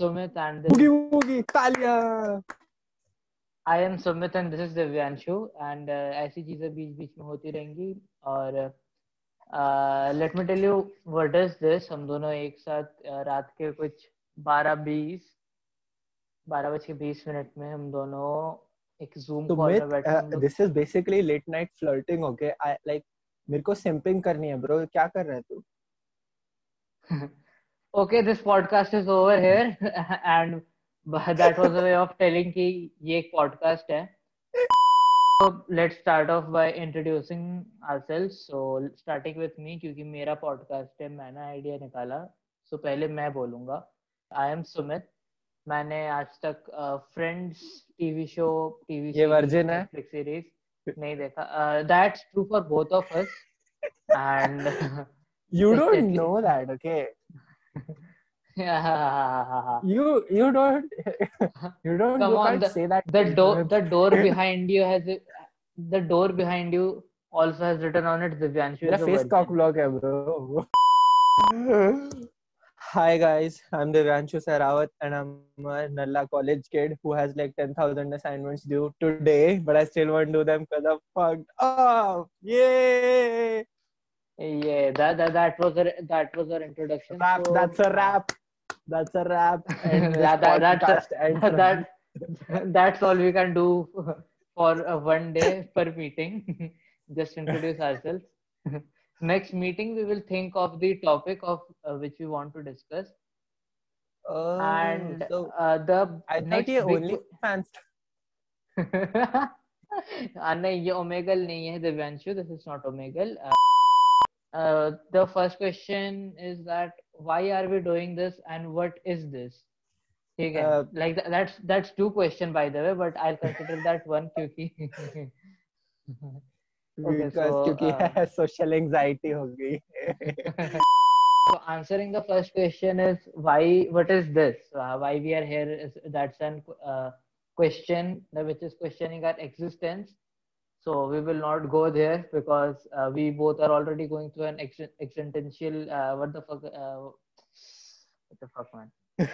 Sumit and this Boogie Woogie, तालियाँ. I am Sumit and this is Divyanshu and uh, ऐसी चीज़ें बीच बीच में होती रहेंगी और let me tell you what is this? हम दोनों एक साथ uh, रात के कुछ बारह बीस बारह बज के बीस मिनट में हम दोनों एक जूम तो कॉल में बैठे this is basically late night flirting okay I like मेरे को सिंपिंग करनी है ब्रो क्या कर रहा है तू? okay this podcast is over here and that was a way of telling कि ये एक podcast है so let's start off by introducing ourselves so starting with me क्योंकि मेरा podcast है मैंने आइडिया निकाला so पहले मैं बोलूँगा I am Sumit मैंने आज तक फ्रेंड्स टीवी शो टीवी ये virgin है? सीरीज़ नहीं देखा that's true for both of us and you don't know that okay yeah. you you don't you don't Come you on, the, say that the door the door behind you has the door behind you also has written on it Divyanshu. The face cock vlog hai bro. Hi guys, I'm Divyanshu Sarawat and I'm a Nalla college kid who has like 10,000 assignments due today, but I still want to do them because I'm fucked up. Yay! yeah that, that that was a, that was our introduction Rap, So, that's a rap. That's a rap. And this that, that, that's podcast ends a, from- that that's all we can do for uh, one day per meeting just introduce ourselves next meeting we will think of the topic of uh, which we want to discuss Oh, and so uh, the I thought next ये big only fans. uh, नहीं ये Omegle नहीं है Divyanshu this is not Omegle uh, the first question is that why are we doing this and what is this? Okay uh, like th- that's that's two question by the way but i'll consider that one kyunki okay, because so, uh, social anxiety so answering the first question is why what is this? Uh, why we are here is that's an uh, question which is questioning our existence. so we will not go there because uh, we both are already going through an ex- existential uh, what the fuck uh, what the fuck man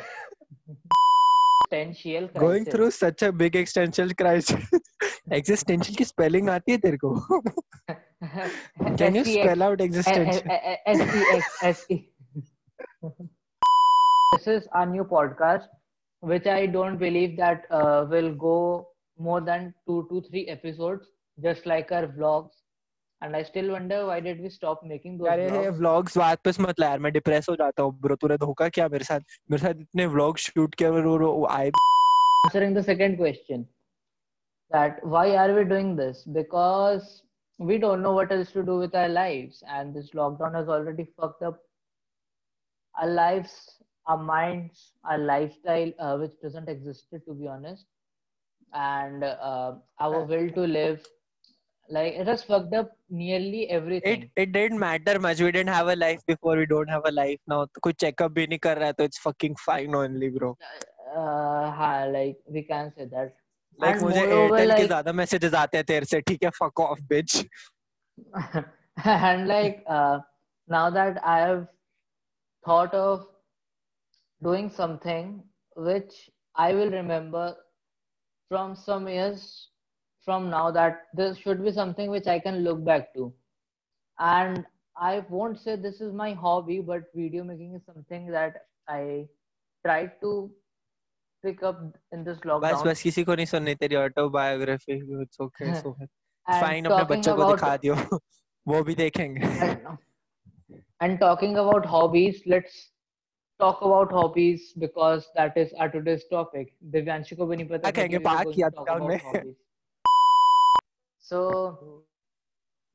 existential crisis. Going through such a big existential crisis. existential की spelling आती है तेरे को? Can you SEX. spell out existential? S-E-X-S-E. This is our new podcast, which I don't believe that uh, will go more than two to three episodes, just like our vlogs. And I still wonder why did we stop making those यार ये vlogs? vlogs वापस मत ला यार मैं depress हो जाता हूँ bro तूने धोखा किया मेरे साथ मेरे साथ इतने vlogs शूट किया और वो- वो आई Answering the second question, that why are we doing this? Because we don't know what else to do with our lives, and this lockdown has already fucked up our lives, our minds, our lifestyle, uh, which doesn't exist to be honest, and uh, our will to live. Like it has fucked up nearly everything. it it didn't matter much we didn't have a life before we don't have a life now तो कोई checkup भी नहीं कर रहा है तो it's fucking fine only bro uh, हाँ, like we can say that. like And मुझे moreover, एयरटेल के like- ज्यादा मैसेजेस आते हैं तेरे से ठीक है fuck off bitch and like uh, now that I have thought of doing something which I will remember from some years from now that this should be something which I can look back to. And I won't say this is my hobby, but video making is something that I tried to pick up in this बस lockdown. बस किसी को नहीं सुननी तेरी autobiography it's okay so And fine अपने talking बच्चों को about- दिखा दियो वो भी देखेंगे and, and talking about hobbies, let's talk about hobbies because that is our today's topic. Divyanshu को भी नहीं पता क्या था कि कहेंगे, we were पाक going किया to talk था about हमने। hobbies. So,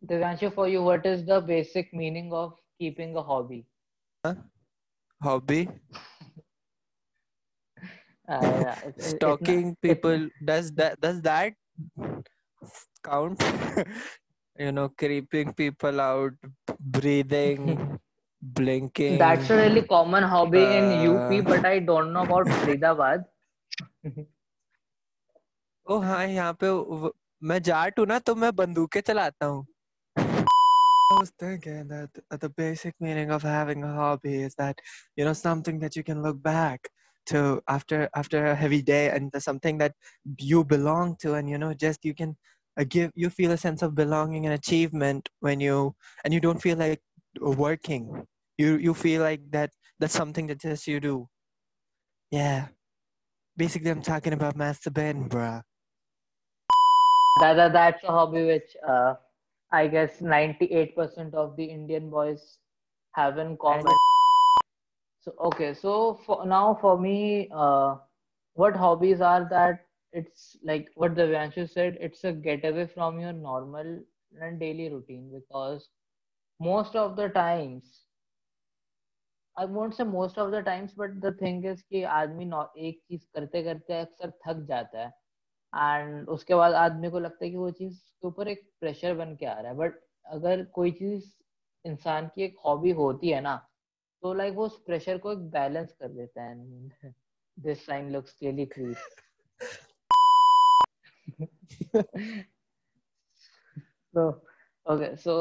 Divyanshu, for you, what is the basic meaning of keeping a hobby? hobby Uh, yeah, it- it- it's not- stalking it- people does that does that count you know creeping people out breathing blinking That's a really common hobby in UP, Uh, but I don't know about Faridabad. ओ हाँ यहाँ पे वो- मैं जाट हूँ ना तो मैं बंदूकें चलाता हूँ I was thinking that uh, the basic meaning of having a hobby is that you know something that you can look back to after after a heavy day and there's something that you belong to and you know just you can uh, give you feel a sense of belonging and achievement when you and you don't feel like working you you feel like that that's something that just you do yeah basically i'm talking about masturbating bruh that, that that's a hobby which uh, I guess 98% of the Indian boys have in common. So okay, so for now for me, uh, what hobbies are that? It's like what Devanshu said. It's a getaway from your normal and daily routine because most of the times, I won't say most of the times, but the thing is कि आदमी नौ एक चीज करते करते अक्सर थक जाता है एंड उसके बाद आदमी को लगता है कि वो चीज़ के ऊपर एक प्रेशर बन के आ रहा है। बट अगर कोई चीज़ इंसान की एक हॉबी होती है ना तो लाइक वो उस प्रेशर को एक बैलेंस कर देता है। This sign looks really creep okay so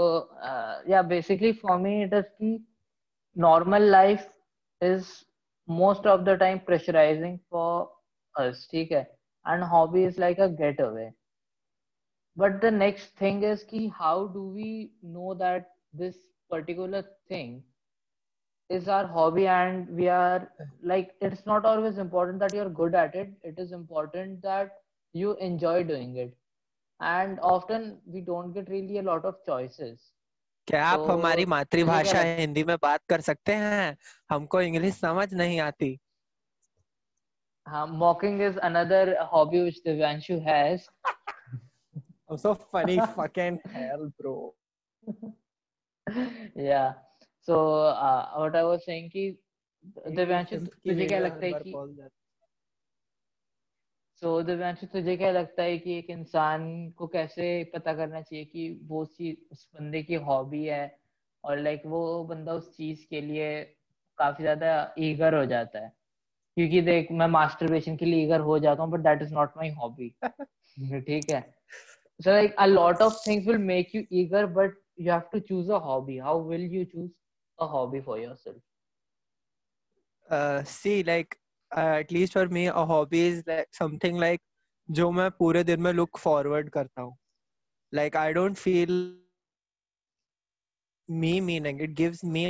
uh, yeah basically for me it is ki normal life is most of the time pressurizing for us ठीक है? And hobby is like a getaway but the next thing is ki how do we know that this particular thing is our hobby and we are like it's not always important that you're good at it it is important that you enjoy doing it and often we don't get really a lot of choices क्या आप तो हमारी मातृभाषा हिंदी में बात कर सकते हैं हमको इंग्लिश समझ नहीं आती uh, mocking is another hobby which Devanshu has. I'm so funny fucking hell, bro. yeah. So uh, what I was saying कि दिव्यांशु तुझे क्या लगता है कि सो दिव्यांशु तुझे क्या लगता है कि एक इंसान को कैसे पता करना चाहिए कि वो चीज़ उस बंदे की हॉबी है और लाइक वो बंदा उस चीज़ के लिए काफ़ी ज़्यादा ईगर हो जाता है क्योंकि देख मैं मास्टरबेशन के लिए हो जाता हूँ but that is not my hobby ठीक है? So like a lot of things will make you eager but you have to choose a hobby how will you choose a hobby for yourself see like at least for me a hobby is something like जो मैं पूरे दिन में look forward करता हूँ. Like I don't feel me meaning it gives me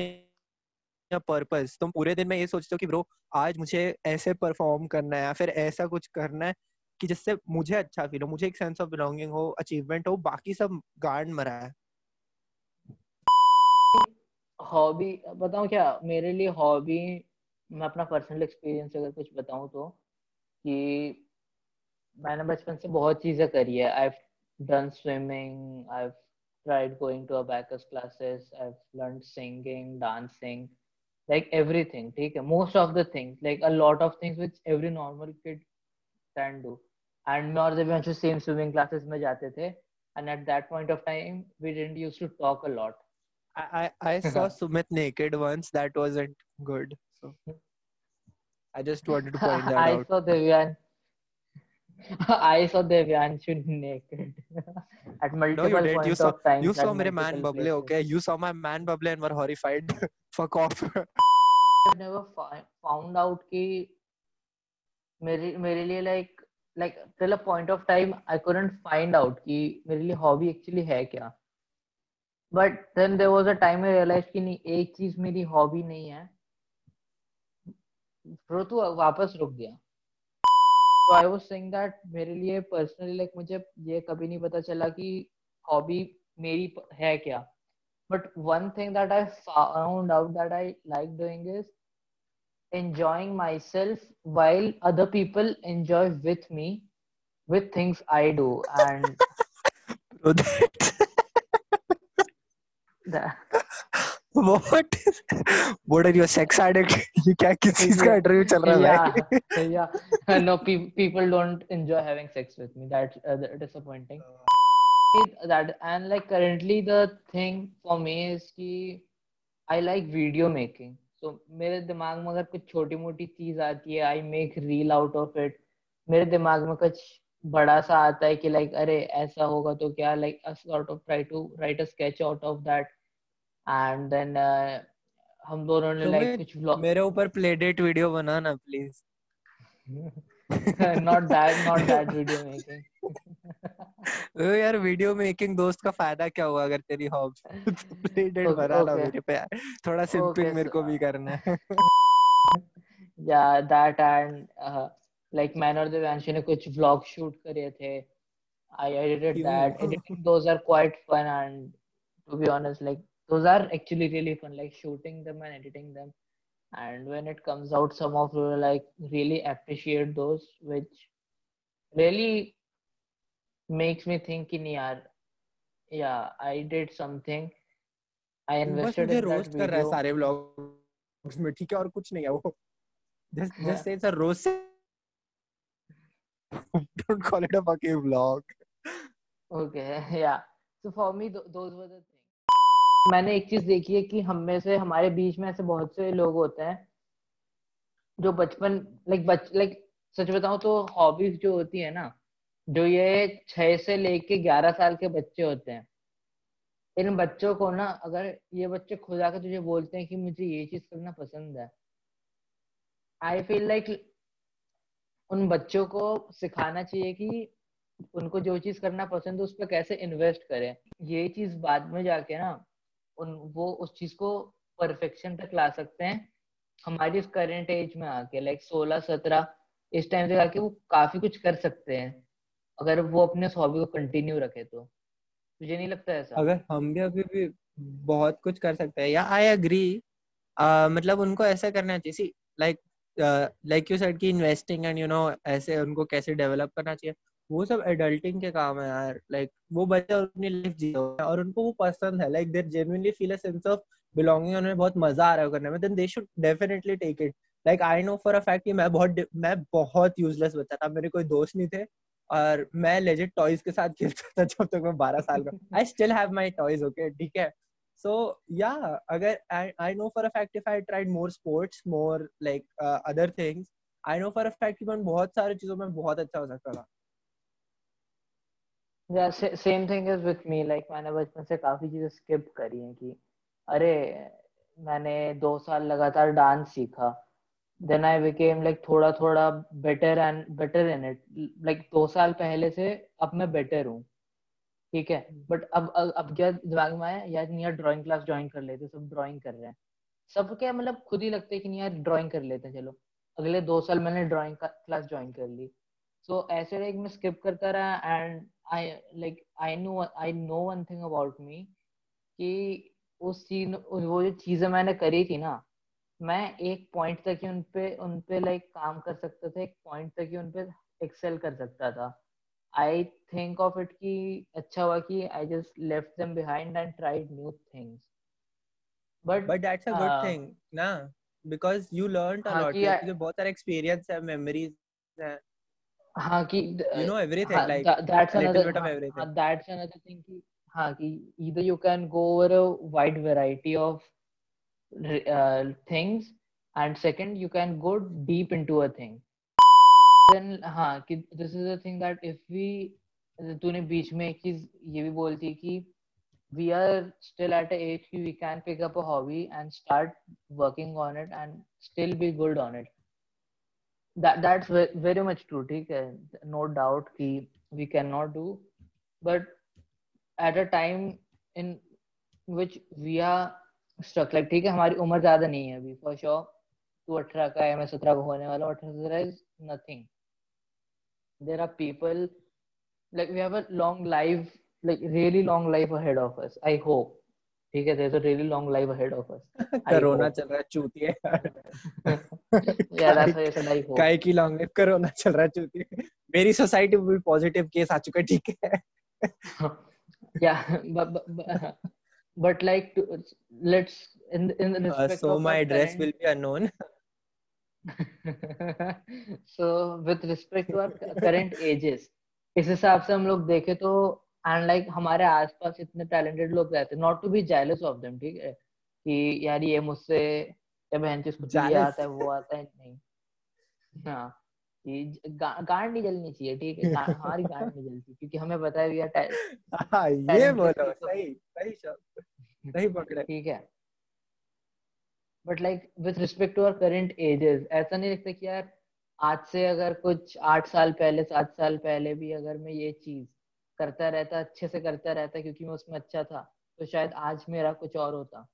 me purpose तुम पूरे दिन में ये सोचते हो कि, ब्रो, आज मुझे ऐसे परफॉर्म करना है या फिर ऐसा कुछ करना है कि जिससे मुझे अच्छा फील हो, मुझे एक सेंस ऑफ़ बिलोंगिंग हो अचीवमेंट हो, बाकी सब गार्ड मरा है? हॉबी बताऊँ क्या? मेरे लिए हॉबी मैं अपना पर्सनल एक्सपीरियंस अगर कुछ बताऊँ तो कि मैंने बचपन से बहुत चीज़ें करी है। I done swimming I tried going to abacus classes, i've learned singing, dancing like everything take most of the things like a lot of things which every normal kid can do. And we were the same swimming classes mein jate the and at that point of time we didn't used to talk a lot. I i, I saw sumit naked once that wasn't good so. I just wanted to point that I out. i saw devyan I saw Devyanshu naked at multiple no, you did. points You saw, of time. you saw my man bubble, okay? You saw my man bubble and were horrified. Fuck off. I've never found out कि मेरे मेरे लिए like like till a point of time I couldn't find out कि मेरे लिए hobby actually है क्या but then there was a time I realized कि नहीं एक चीज़ मेरी hobby नहीं है bro तू वापस रुक गया तो आई वाज सेइंग दैट मेरे लिए पर्सनली लाइक मुझे ये कभी नहीं पता चला कि हॉबी मेरी है क्या। But one thing that I found out that I like doing is enjoying myself while other people enjoy with me with things I do and that, what what are you a sex addict ये क्या किस चीज़ का interview चल रहा है yeah yeah no pe people don't enjoy having sex with me that's uh, disappointing that and like currently the thing for me is कि I like video making so मेरे दिमाग में अगर कुछ छोटी मोटी चीज़ आती है I make reel out of it मेरे दिमाग में कुछ बड़ा सा आता है कि लाइक अरे ऐसा होगा तो क्या like sort of try to write a sketch out of that and then हम दोनों ने तो लाइक कुछ व्लॉग मेरे ऊपर प्लेडेट वीडियो बना please not that not that video making ओ यार वीडियो मेकिंग दोस्त का फ़ायदा क्या हुआ अगर तेरी हॉब प्लेडेट बना ला मेरे पे यार। थोड़ा सिंपिंग okay, मेरे को भी करना है। या दैट एंड लाइक मैन और देवांशी ने कुछ व्लॉग शूट करे थे। I edited that editing does quite fun and to be honest like those are actually really fun like shooting them and editing them and when it comes out some of you like really appreciate those which really makes me think in yaar yeah I did something I तू बस invested मुझे in that roast कर रहा है video सारे vlogs में ठीक है और कुछ नहीं है वो जस्ट हाँ। Just say it's a roast don't call it a fucking vlog Okay, yeah. So for me, th those were the things. मैंने एक चीज़ देखी है कि हम में से, हमारे बीच में ऐसे बहुत से लोग होते हैं, जो बचपन लाइक बच लाइक सच बताऊँ तो हॉबीज जो होती है ना, जो ये छह से लेके ग्यारह साल के बच्चे होते हैं, इन बच्चों को ना अगर ये बच्चे खुद आकर तुझे बोलते हैं कि मुझे ये चीज़ करना पसंद है आई फील लाइक उन बच्चों को सिखाना चाहिए कि उनको जो चीज़ करना पसंद है उस पर कैसे इन्वेस्ट करें। ये चीज़ बाद में जाके ना उन, वो उस चीज़ को परफेक्शन तक ला सकते हैं। हमारी इस करंट एज में आके लाइक सोलह, सत्रह, इस टाइम तक आके वो काफ़ी कुछ कर सकते हैं, अगर वो अपने हॉबी को कंटिन्यू रखे तो। मुझे नहीं लगता ऐसा। अगर हम भी अभी भी बहुत कुछ कर सकते हैं, या आई एग्री मतलब उनको ऐसा करना चाहिए। लाइक लाइक यू सेड कि इन्वेस्टिंग एंड यू नो ऐसे उनको कैसे डेवलप करना चाहिए। वो सब एडल्टिंग के काम है यार। लाइक like, वो बच्चे अपनी लाइफ जी रहे हैं और उनको वो पसंद है। Like they genuinely feel a sense of belonging उन्हें बहुत मज़ा आ रहा है करने में। Then they should definitely take it like I know for a fact कि मैं बहुत मैं बहुत यूजलेस बच्चा था। मेरे कोई दोस्त नहीं थे और मैं लेजिट टॉयज के साथ खेलता था जब तक मैं 12 साल का। I still have my toys okay ठीक है? Agar I, I know for a fact if i tried more sports more like uh, other things i know for a fact कि मैं बहुत सारी चीज़ों में बहुत अच्छा हो सकता था। या same thing is with me like मैंने बचपन से काफ़ी चीज़ें स्किप करी हैं कि अरे मैंने दो साल लगातार डांस सीखा। देन आई बिकेम लाइक थोड़ा थोड़ा better and better in it like दो साल पहले से अब मैं बेटर हूँ। ठीक है? बट अब अब क्या दिमाग में आया? यार नहीं यार ड्राइंग क्लास ज्वाइन कर लेते सब ड्राइंग कर रहे हैं। सब क्या मतलब खुद ही लगता है कि नहीं यार ड्राइंग कर लेते हैं चलो। अगले दो साल मैंने ड्राइंग क्लास ज्वाइन कर ली। सो ऐसे लाइक मैं स्किप करता रहा and I like I know I know one thing about me कि उस चीज़ वो जो चीज़ें मैंने करी थी ना मैं एक पॉइंट तक ही उन पे उन पे लाइक काम कर सकता था एक पॉइंट तक ही उन पे एक्सेल कर सकता था। आई थिंक ऑफ़ इट कि अच्छा हुआ कि I just left them behind and tried new things but but that's a good uh, thing ना? Because you learned a हाँ lot कि तुझे बहुत सारे experience है memories है। हाँ कि you know everything हाँ, like tha- that's another bit of हाँ, everything हाँ, that's another thing कि हाँ कि either you can go over a wide variety of uh, things and second you can go deep into a thing then हाँ कि this is the thing that if we तूने बीच में एक चीज़ ये भी बोलती कि we are still at a age कि we can pick up a hobby and start working on it and still be good on it that that's ve- very much true ठीक है no doubt कि we cannot do but at a time in which we are stuck like ठीक है हमारी उम्र ज्यादा नहीं है अभी for sure तू अठारह का है मैं सत्रह का होने वाला हूँ अठारह सत्रह is nothing there are people like we have a long life like really long life ahead of us i hope ठीक है there really long life ahead of us corona चल रहा है चूतिए यार ऐसा ऐसा लाइफ हो काय की लॉन्ग लाइफ कोरोना चल रहा है चूतिए मेरी सोसाइटी विल पॉजिटिव केस आ चुका ठीक है। या but like let's in in respect so my address will be unknown so with respect to our current ages इस हिसाब से हम लोग देखे तो एंड लाइक like, हमारे आसपास इतने टैलेंटेड लोग रहते हैं not to be jealous of them ठीक है? कि यार ये मुझसे या बहन चीज़ कुछ ये आता है वो आता है नहीं। हाँ गा, गांड नहीं जलनी चाहिए ठीक है? हमारी गांड नहीं जलती क्योंकि हमें पता है आर हाँ ये बोलो सही सही शब्द सही पकड़े। ठीक है? But like with respect to our current ages ऐसा नहीं लगता कि यार आज से अगर कुछ आठ साल पहले सात साल पहले भी अगर मैं ये चीज़ करता रहता अच्छे से करता रहता क्योंकि मैं उसमें अच्छा था तो शायद आज मेरा कुछ और होता।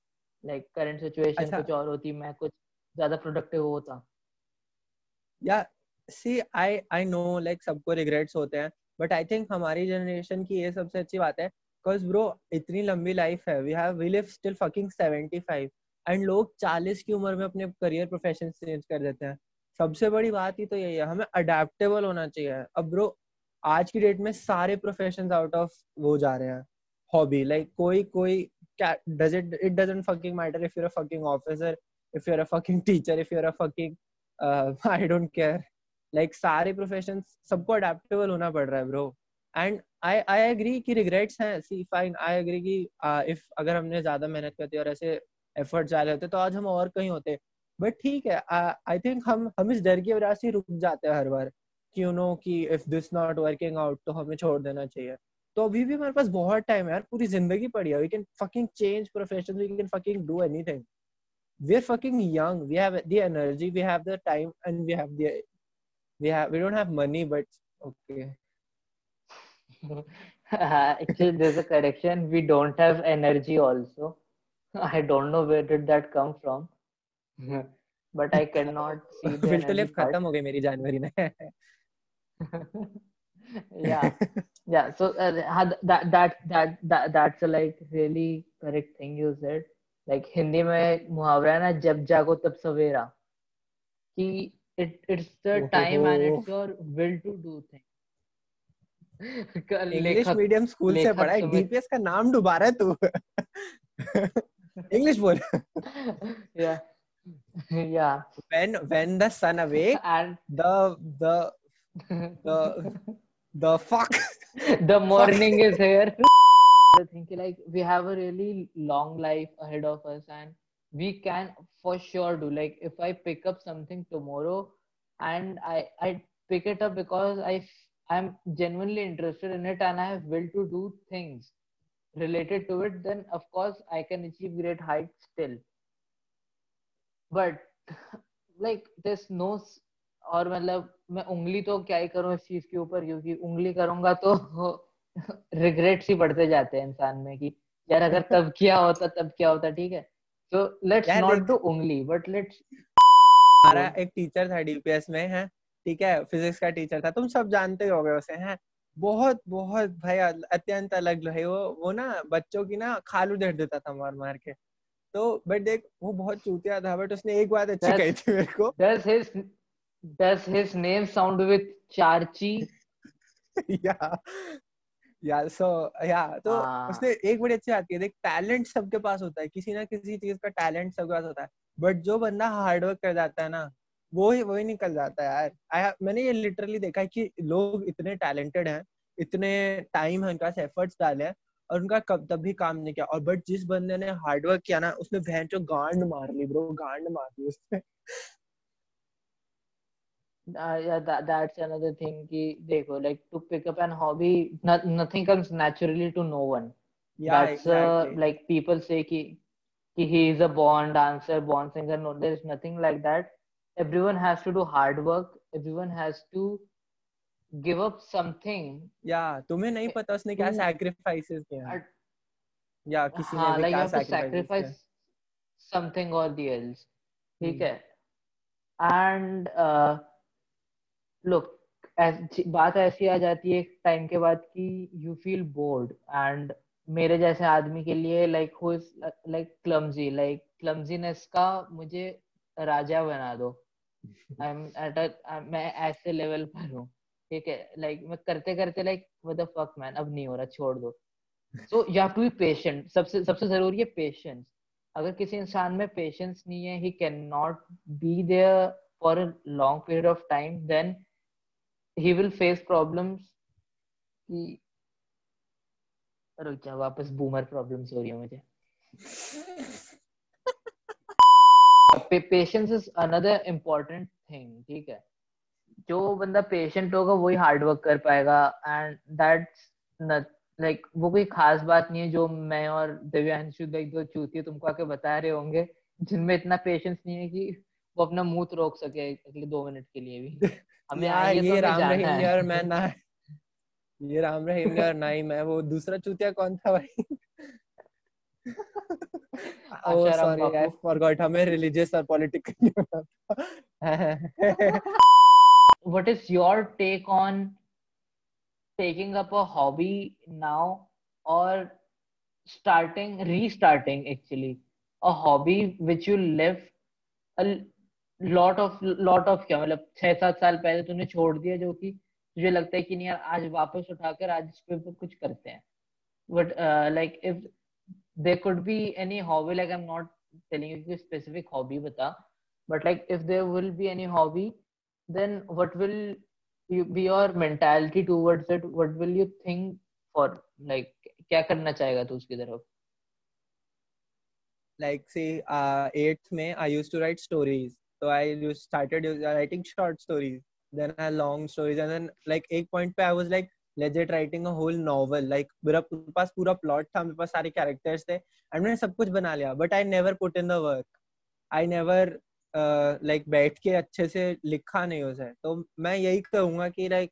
लाइक करंट सिचुएशन कुछ और होती मैं कुछ ज़्यादा प्रोडक्टिव होता। या see I I know like सबको रिग्रेट्स होते हैं बट आई थिंक हमारी जनरेशन की ये सबसे अच्छी बात है बिकॉज़ ब्रो इतनी लंबी लाइफ है we have we live still fucking 75 and लोग 40 की उम्र में अपने करियर प्रोफेशन चेंज कर देते हैं। सबसे बड़ी बात ही तो यही है हमें अडेप्टेबल होना चाहिए। अब ब्रो आज की डेट में सारे प्रोफेशंस आउट ऑफ़ वो जा रहे हैं। हॉबी लाइक कोई कोई does it it doesn't fucking matter if you're a fucking officer if you're a fucking teacher if you're a fucking uh, I don't care like सारे professions सबको adaptable होना पड़ रहा है bro and I I agree कि regrets हैं। See fine I agree कि if uh, अगर हमने ज़्यादा मेहनत करती और ऐसे एफर्ट डाले होते तो आज हम और कहीं होते। बट ठीक है आई थिंक हम हम इस डर की वजह से रुक जाते हैं हर बार। यू नो कि if this not working out तो हमें छोड़ देना चाहिए। तो अभी भी हमारे पास बहुत टाइम है यार पूरी ज़िंदगी पड़ी है। We can fucking change profession we can fucking do anything we are fucking young we have the energy we have the time and we have the we have we don't have money but okay actually there is a correction we don't have energy also I don't know where did that come from but I can not see filter खत्म हो गई मेरी जनवरी में। yeah yeah so uh, that, that that that that's a like really correct thing you said like Hindi में मुहावरा है ना जब जागो तब सवेरा कि it it's the time and it's your will to do things English medium school से पढ़ा है डीपीएस का नाम डुबा रहा है तू इंग्लिश बोल yeah yeah when when the sun awake and the the the the fuck? The morning is here. I think like we have a really long life ahead of us and we can for sure do. Like if i pick up something tomorrow and i i pick it up because i i'm genuinely interested in it and i have will to do things related to it then of course i can achieve great heights still. But like there's no और मतलब मैं उंगली तो क्या ही करूँ इस चीज़ के ऊपर क्योंकि उंगली करूँगा तो रिग्रेट्स ही बढ़ते जाते हैं इंसान में कि यार अगर तब किया होता तब क्या होता ठीक है? तो लेट्स नॉट डू उंगली बट लेट्स हमारा एक टीचर था डीपीएस में है? ठीक है? फिजिक्स का टीचर था तुम सब जानते हो गए उसे हैं? बहुत बहुत भाई अत्यंत अलग है वो वो ना बच्चों की ना खालू देख देता था मार मार के। तो बट देख वो बहुत चूतिया था बट उसने एक बात अच्छी कही थी मेरे को। Does his name sound with चार्ची या या सो या तो हाँ. उसने एक बड़ी अच्छी बात की देख टैलेंट सबके पास होता है किसी ना किसी चीज़ का टैलेंट सबके पास होता है बट जो बंदा हार्ड वर्क कर जाता है ना वो ही वही निकल जाता है यार। आई मैंने ये लिटरली देखा है कि लोग इतने टैलेंटेड हैं इतने टाइम है उनके पास एफर्ट्स डाले हैं और उनका कब तब भी काम नहीं किया और बट जिस बंदे ने हार्डवर्क किया ना उसने बहन चो गांड मार ली ब्रो गांड मार ली उसने। Uh, yeah that, that's another thing ki dekho like to pick up an hobby not, nothing comes naturally to no one yeah that's uh, exactly. uh, like people say ki, ki he is a born dancer born singer no there is nothing like that everyone has to do hard work everyone has to give up something या तुम्हें नहीं पता उसने क्या sacrifices किया या किसी हाँ, ने भी क्या sacrifice something or the else ठीक है एंड लुक बात ऐसी आ जाती है टाइम के बाद कि यू फील बोर्ड एंड मेरे जैसे आदमी के लिए like who is like clumsy like clumsiness का मुझे राजा बना दो। आई एम एट मैं ऐसे लेवल पर हूँ, ठीक है? लाइक मैं करते करते लाइक द फक मैन अब नहीं हो रहा, छोड़ दो। So you have to be patient सबसे सबसे ज़रूरी है पेशेंस अगर किसी इंसान में पेशेंस नहीं है he can not be there for a long period of time then he will face problems कि रुक जा वापस बूमर प्रॉब्लम्स हो रही है मुझे। Patience is another important thing ठीक है। जो बंदा पेशेंट होगा वही हार्ड वर्क कर पाएगा एंड दैट्स लाइक वो कोई खास बात नहीं है जो मैं और दिव्यांशु लाइक दो चूती तुमको आके बता रहे होंगे जिनमें इतना पेशेंस नहीं है कि वो अपना मुँह रोक सके अगले दो मिनट के लिए भी। हमें यार ये राम रहीम यार मैं ना ये राम रहीम यार ना मैं वो दूसरा चूतिया कौन था भाई? ओह सॉरी आई फॉरगॉट हमें रिलीजियस और political what is your take on taking up a hobby now और starting restarting actually a hobby which you live lot of lot of क्या मतलब छह सात साल पहले तूने छोड़ दिया जो कि तुझे लगता है कि नहीं यार आज वापस उठाकर आज इस पे कुछ करते हैं but uh, like if there could be any hobby like i'm not telling you a specific hobby bata but like if there will be any hobby then what will you be your mentality towards it what will you think for like क्या करना चाहेगा तू उसकी तरफ़ like say uh, eighth May, I used to write stories. तो I you started writing short stories then I long stories and then like एक point पे I was like legit writing a whole novel like मेरा पास पूरा plot था, मेरे पास सारे characters थे एंड मैंने सब कुछ बना लिया but I never put in the work I never like बैठ के अच्छे से लिखा नहीं उसे। तो मैं यही कहूँगा कि लाइक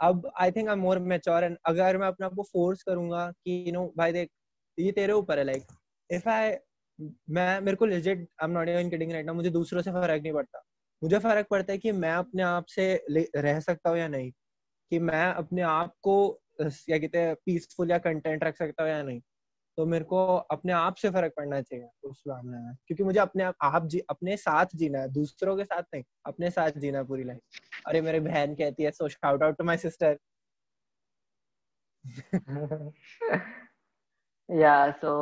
अब I think I more mature and अगर मैं अपने आप को फोर्स करूँगा कि यू नो भाई देख, ये तेरे ऊपर है लाइक इफ़ आई मैं, मेरे को legit I am not even kidding right now मुझे दूसरों से फ़र्क नहीं पड़ता। मुझे फ़र्क पड़ता है कि मैं अपने आप से रह सकता हूँ या नहीं। कि मैं अपने आप को क्या कहते हैं पीसफुल या कंटेंट रख सकता हूँ या नहीं। तो मेरे को अपने आप से फ़र्क पड़ना चाहिए उस मामले में। क्योंकि मुझे अपने आप आप जी, अपने साथ जीना है, दूसरों के साथ नहीं, अपने साथ जीना है पूरी लाइफ अरे, मेरी बहन कहती है so shout out to my sister या सो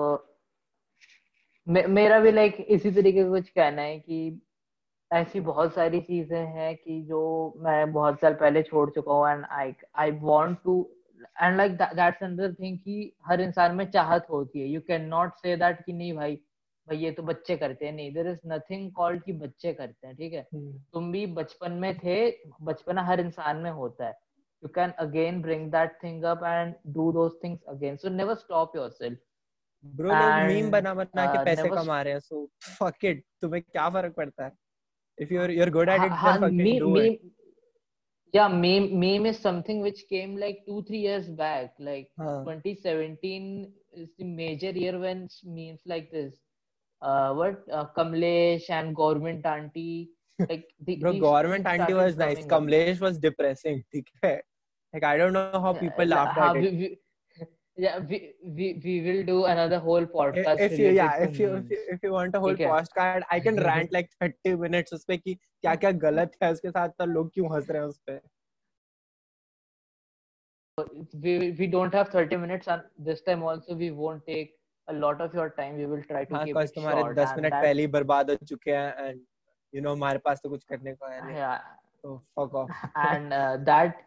मे, मेरा भी लाइक इसी तरीके का कुछ कहना है कि ऐसी बहुत सारी चीज़ें हैं कि जो मैं बहुत साल पहले छोड़ चुका हूँ and I I want to and like that's another thing कि हर इंसान में चाहत होती है। You can not say that कि नहीं भाई भाई ये तो बच्चे करते हैं। नहीं देर इज़ नथिंग कॉल्ड कि बच्चे करते हैं ठीक है? hmm. तुम भी बचपन में थे बचपन हर इंसान में होता है। You can again bring that thing up and do those things again so never stop yourself bro लोग मीम बना बना के uh, पैसे कमा रहे हैं सो फक इट तुम्हें क्या फरक पड़ता है if you are you are good at it Ha- then fucking meme, it meme, yeah meme meme is something which came like two three years back like हाँ 2017 is the major year when memes like this uh what uh, kamlesh and government auntie like the, bro government auntie was nice coming up. kamlesh was depressing ठीक है like i don't know how people la- laughed at it we, we, yeah we, we we will do another whole podcast if you yeah if you if you, if you want a whole है? postcard i can rant like 30 minutes उस पे कि क्या क्या गलत है उसके साथ तो लोग क्यों हंस रहे हैं उस पे we we don't have 30 minutes and this time also we won't take a lot of your time we will try to हाँ keep it short 10 and minute that- पहले ही बर्बाद हो चुके हैं and you know हमारे पास तो कुछ करने को है नहीं yeah तो fuck off and uh, that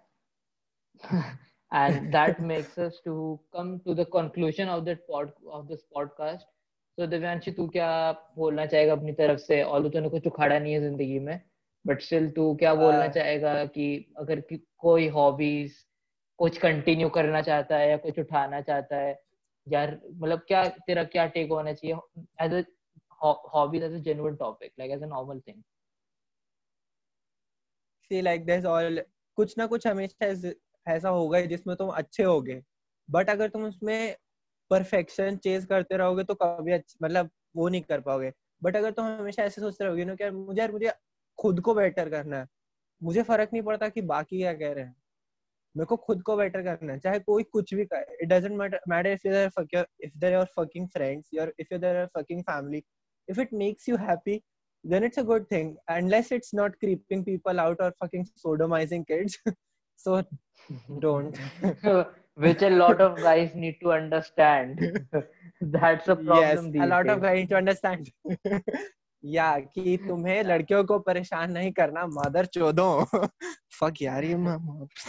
and that makes us to come to the conclusion of that pod of this podcast. So Divyanshi तू क्या बोलना चाहेगा अपनी तरफ़ से? ऑल तूने कुछ उखाड़ा नहीं है ज़िंदगी में बट स्टिल तू क्या बोलना Uh, चाहेगा कि अगर कि, कोई हॉबीज कुछ कंटिन्यू करना चाहता है या कुछ उठाना चाहता है? यार मतलब क्या तेरा क्या टेक होना चाहिए? As a hobby as a genuine topic like as a normal thing see like there's all कुछ ना कुछ हमेशा ऐस- होगा जिसमें तुम अच्छे होगे। बट अगर तुम उसमें परफेक्शन चेज करते रहोगे तो कभी मतलब वो नहीं कर पाओगे। बट अगर तुम हमेशा ऐसे सोचते रहोगे ना कि यार मुझे यार मुझे खुद को बेटर करना है। मुझे फ़र्क नहीं पड़ता कि बाकी क्या कह रहे हैं। मेरे को खुद को बेटर करना है, चाहे कोई कुछ भी करे। It doesn't matter if you if there your fucking friends your if you there fucking family if it makes you happy, then it's a good thing. Unless it's not creeping people out or fucking sodomizing kids. so don't which a lot of guys need to understand that's a problem yes these a lot of days. guys need to understand yeah कि तुम्हें लड़कियों को परेशान नहीं करना mother चोदो fuck यार ये मैं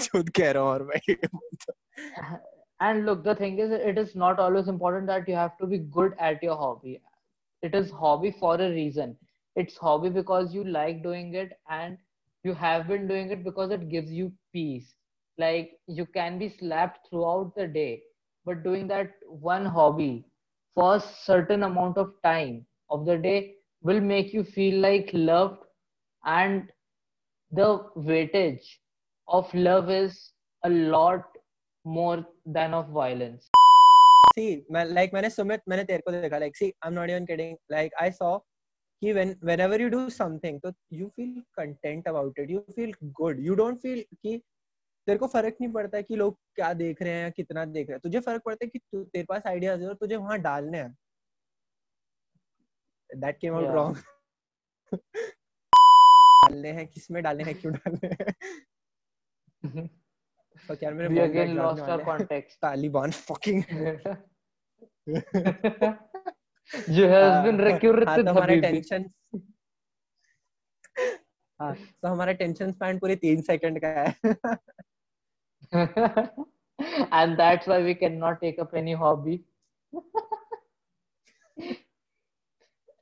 चोद कह रहा हूँ और मैं and look the thing is it is not always important that you have to be good at your hobby it is hobby for a reason it's hobby because you like doing it and you have been doing it because it gives you peace like you can be slapped throughout the day but doing that one hobby for a certain amount of time of the day will make you feel like loved and the weightage of love is a lot more than of violence see मैं like मैंने सुमित मैंने तेरे को देखा like see I'm not even kidding like I saw कि when whenever you do something तो you feel content about it you feel good. You don't feel कि तेरे को फ़र्क नहीं पड़ता कि लोग क्या देख रहे हैं कितना देख रहे हैं। तुझे फ़र्क पड़ता है कि तु, तेरे पास आइडियाज़ है और तुझे वहाँ डालने हैं। दैट केम आउट रॉन्ग डालने हैं किसमें डालने हैं क्यों डालने हैं? तो यार मेरे we again lost our context. Taliban fucking you has been हाँ, तो हमारा टेंशन हाँ तो हमारा टेंशन स्पैन पूरे तीन सेकंड का है। And that's why we cannot take up any hobby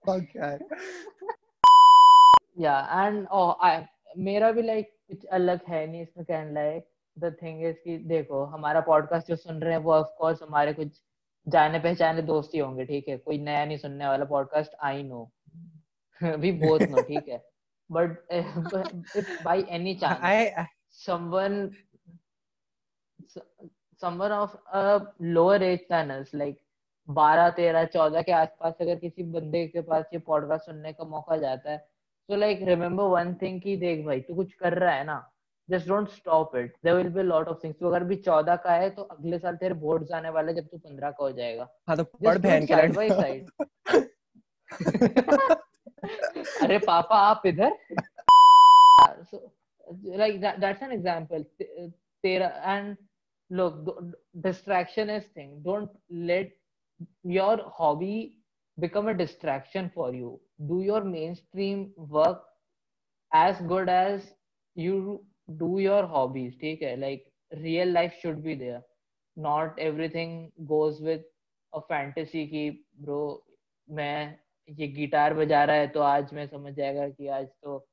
okay yeah and oh I मेरा भी लाइक कुछ अलग है नहीं इसमें कहने लायक। द थिंग इज़ कि देखो हमारा पॉडकास्ट जो सुन रहे हैं वो ऑफ़ कोर्स हमारे कुछ जाने पहचाने दोस्त ही होंगे ठीक है? कोई नया नहीं सुनने वाला podcast I know we both know ठीक है? But by any chance someone someone of a lower age than us like बारह तेरह चौदह के आसपास अगर किसी बंदे के पास ये पॉडकास्ट सुनने का मौका जाता है तो लाइक रिमेम्बर वन थिंग कि देख भाई तू कुछ कर रहा है ना? Just don't stop it there will be lot of things तो अगर भी चौदह का है तो अगले साल तेरे बोर्ड्स आने वाले जब तू पंद्रह का हो जाएगा। हाँ तो पढ़ बहन के साइड बाय साइड अरे पापा आप इधर? लाइक दैट्स एन एग्जांपल तेरा and look distraction is thing. Don't let your hobby become a distraction for you. Do your mainstream work as good as you do your hobbies ठीक है? Like real life should be there not everything goes with a fantasy की bro मैं ये guitar बजा रहा है तो आज मैं समझ जाएगा कि आज तो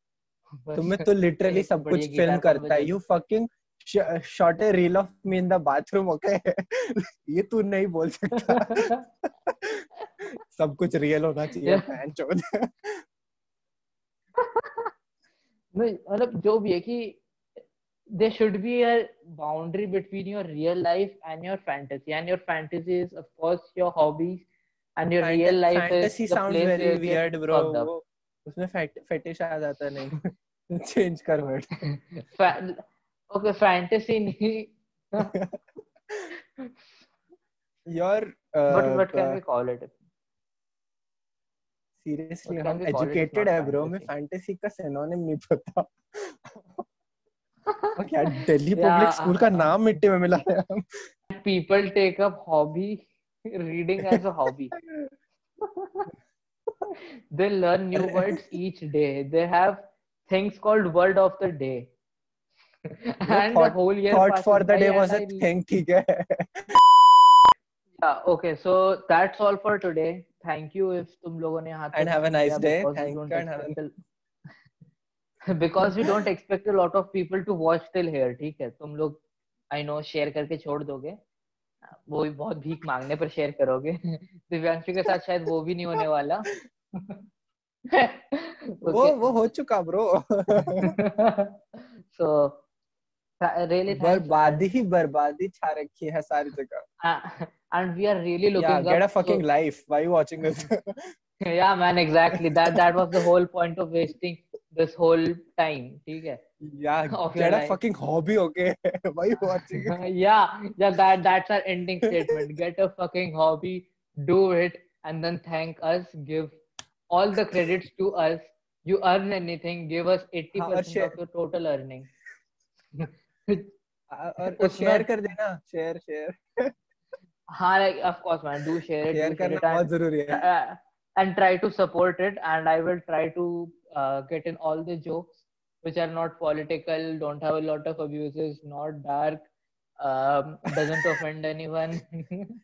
तुम्हें तो लिटरली सब कुछ फ़िल्म तो करता है। You fucking shot a reel of me in the bathroom okay ये तू नहीं बोल सकता। सब कुछ रियल होना चाहिए मतलब जो भी है कि there should be a boundary between your real life and your fantasy and your fantasy is of course your hobbies and your Fant- real life fantasy is sounds very weird bro उसमें fetish आ जाता नहीं change कर word Okay, fantasy Your uh, what what can uh, we call it? Seriously, हम educated है bro. मैं fantasy का synonym नहीं पता. क्या दिल्ली पब्लिक स्कूल का नाम मिट्टी में मिला है. People take up hobby reading as a hobby. they learn new words each day. They have things called word of the day. and thought, the whole year thought for the day was a thing ठीक है yeah okay so that's all for today thank you if तुम लोगों ने यहाँ and have a nice day thank you and have a... because we don't expect a lot of people to watch till here ठीक है तुम लोग I know share करके छोड़ दोगे वो भी बहुत भीख मांगने पर शेयर करोगे दिव्यांशु के साथ शायद वो भी नहीं होने वाला okay. वो वो हो चुका ब्रो so really बर्बादी ही बर्बादी छा रखी है सारी जगह and we are really looking yeah, get a fucking so... life why are you watching this yeah man exactly that that was the whole point of wasting this whole time ठीक है yeah get a fucking hobby okay why you watching yeah yeah that that's our ending statement get a fucking hobby do it and then thank us give all the credits to us you earn anything give us 80% of your total earning और share कर देना share share हाँ like of course man do share it share करना बहुत ज़रूरी है and try to support it and I will try to uh, get in all the jokes which are not political don't have a lot of abuses not dark um, doesn't offend anyone.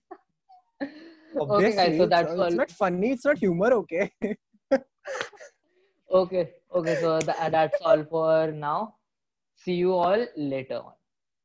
Okay guys so that's it's all. it's not funny it's not humor okay? Okay okay so th- that's all for now. See you all later. on.